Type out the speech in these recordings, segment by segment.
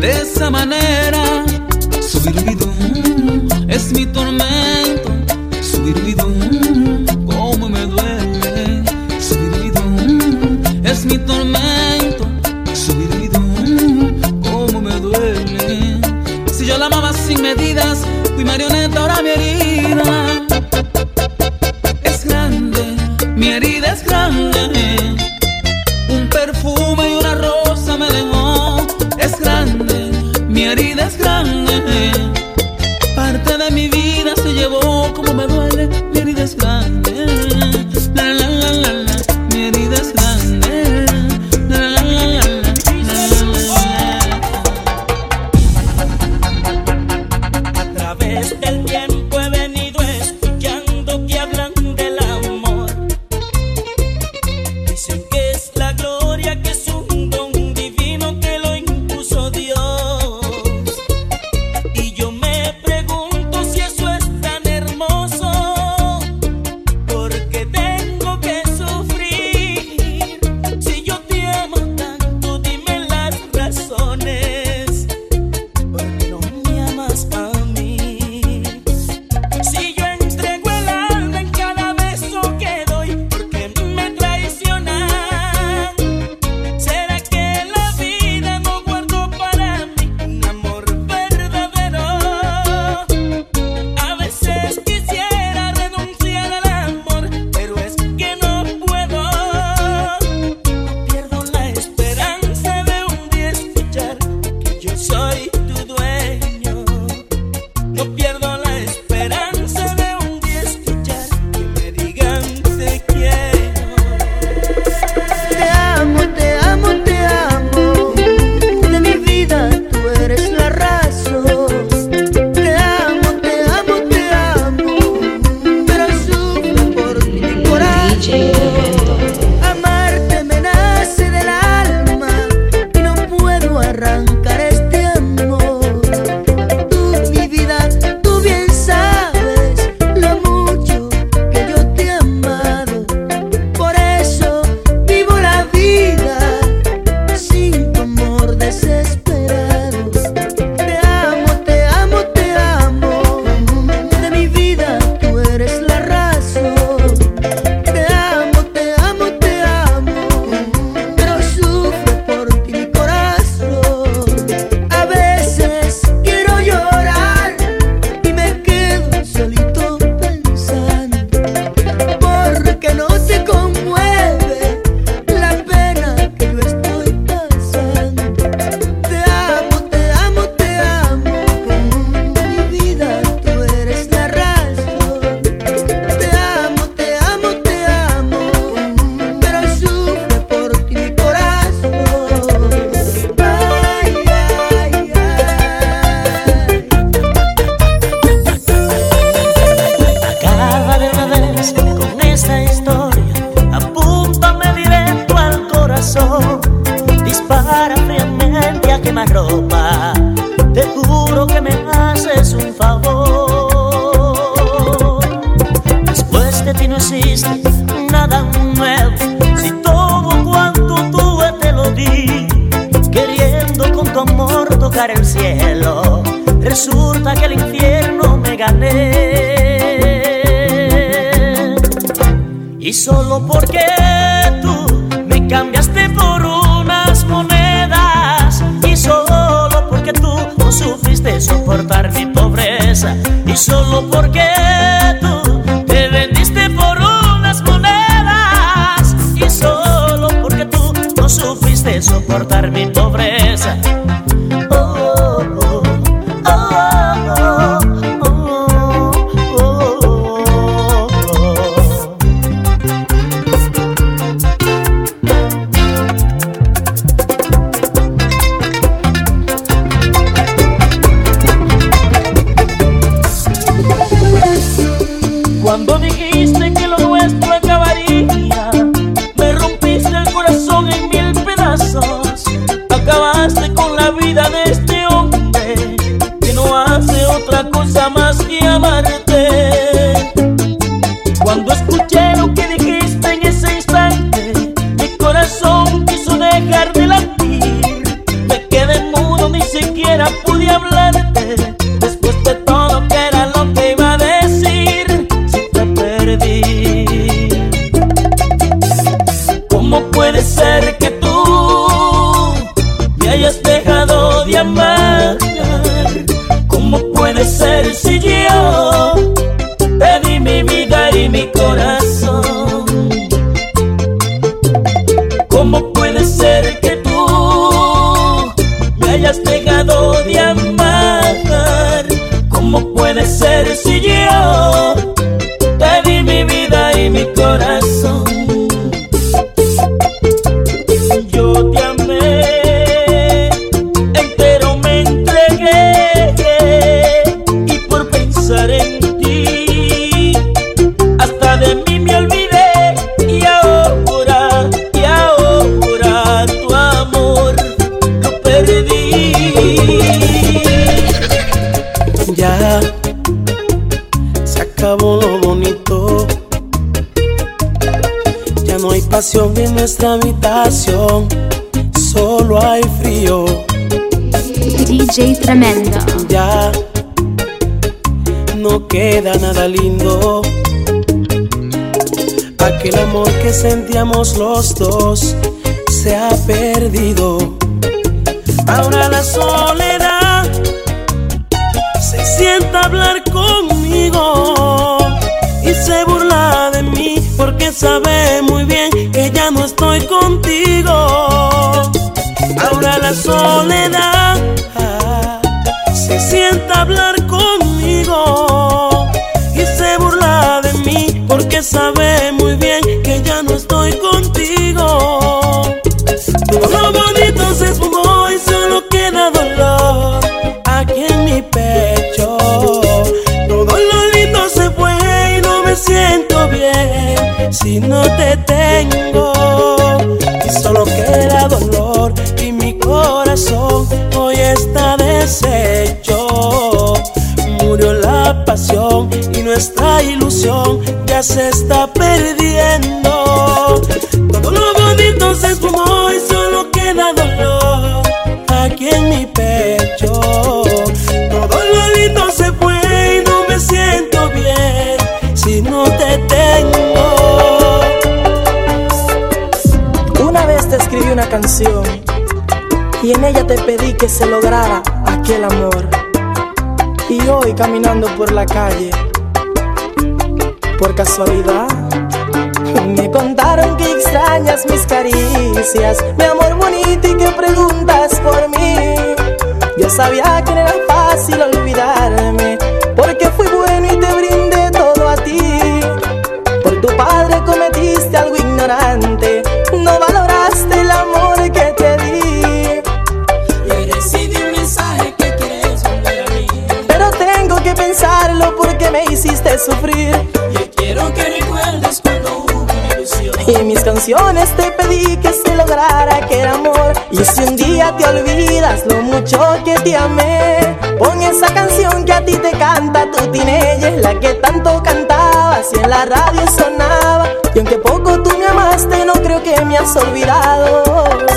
de esa manera. Subirubidum es mi tormento. Subirubidum, como me duele. Subirubidum es mi tormento. Subirubidum, como me duele. Si yo la amaba sin medidas, fui marioneta, ahora mi herida. no pierdo no existe nada nuevo. Si todo cuanto tuve te lo di, queriendo con tu amor tocar el cielo, resulta que el infierno me gané. Y solo porque tú me cambiaste por unas monedas, y solo porque tú no supiste soportar mi pobreza, y solo porque soportar mi pobre Ya no hay pasión en nuestra habitación, solo hay frío. DJ Tremendo. Ya no queda nada lindo. Aquel amor que sentíamos los dos se ha perdido. Ahora la soledad sabe muy bien que ya no estoy contigo. Ahora la soledad ah, se sienta a hablar conmigo y se burla de mí porque sabe ilusión ya se está perdiendo. Todo lo bonito se esfumó y solo queda dolor aquí en mi pecho. Todo lo lindo se fue y no me siento bien si no te tengo. Una vez te escribí una canción y en ella te pedí que se lograra aquel amor. Y hoy caminando por la calle, por casualidad, me contaron que extrañas mis caricias, mi amor bonito y que preguntas por mí. Yo sabía que no era fácil olvidarme, porque fui bueno y te brindé todo a ti. Por tu padre cometiste algo ignorante, no valoraste el amor que te di. Y recibí un mensaje que quieres volver a mí. Pero tengo que pensarlo porque me hiciste sufrir. Y en mis canciones te pedí que se lograra aquel amor. Y si un día te olvidas lo mucho que te amé, pon esa canción que a ti te canta tu teenager, la que tanto cantabas y en la radio sonaba. Y aunque poco tú me amaste, no creo que me has olvidado.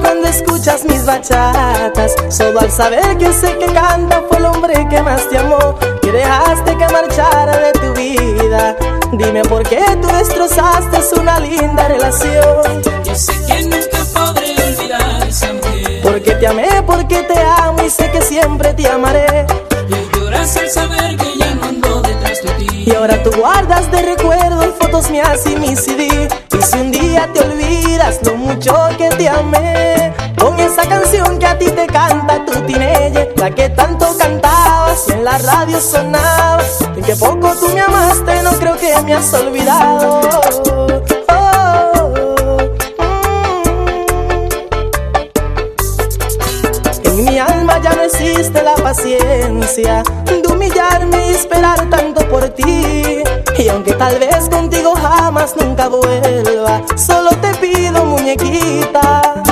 Cuando escuchas mis bachatas Solo al saber que sé que canta fue el hombre que más te amó Que dejaste que marchara de tu vida Dime por qué tú destrozaste una linda relación Yo sé que nunca podré olvidar esa mujer. Porque te amé, porque te amo y sé que siempre te amaré Y lloras al saber que ya no ando detrás de ti. Y ahora tú guardas de recuerdo fotos mías y mi CD día te olvidas lo mucho que te amé. Con esa canción que a ti te canta tu teenager La que tanto cantabas y en la radio sonaba. En que poco tú me amaste, no creo que me has olvidado. Oh, ya no existe la paciencia de humillarme y por ti. Aunque tal vez contigo jamás nunca vuelva, solo te pido, muñequita,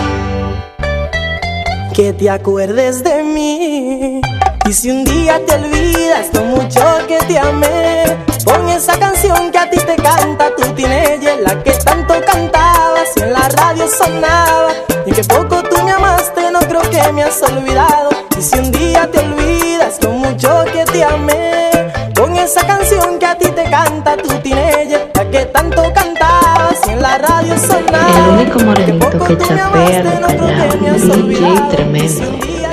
que te acuerdes de mí. Y si un día te olvidas lo mucho que te amé, pon esa canción que a ti te canta tu teenager, la que tanto cantabas y en la radio sonaba. Y que poco tú me amaste, no creo que me has olvidado. Y si un día te olvidas lo mucho que te amé, pon esa canción único morenito que chapea de callao, DJ tremendo.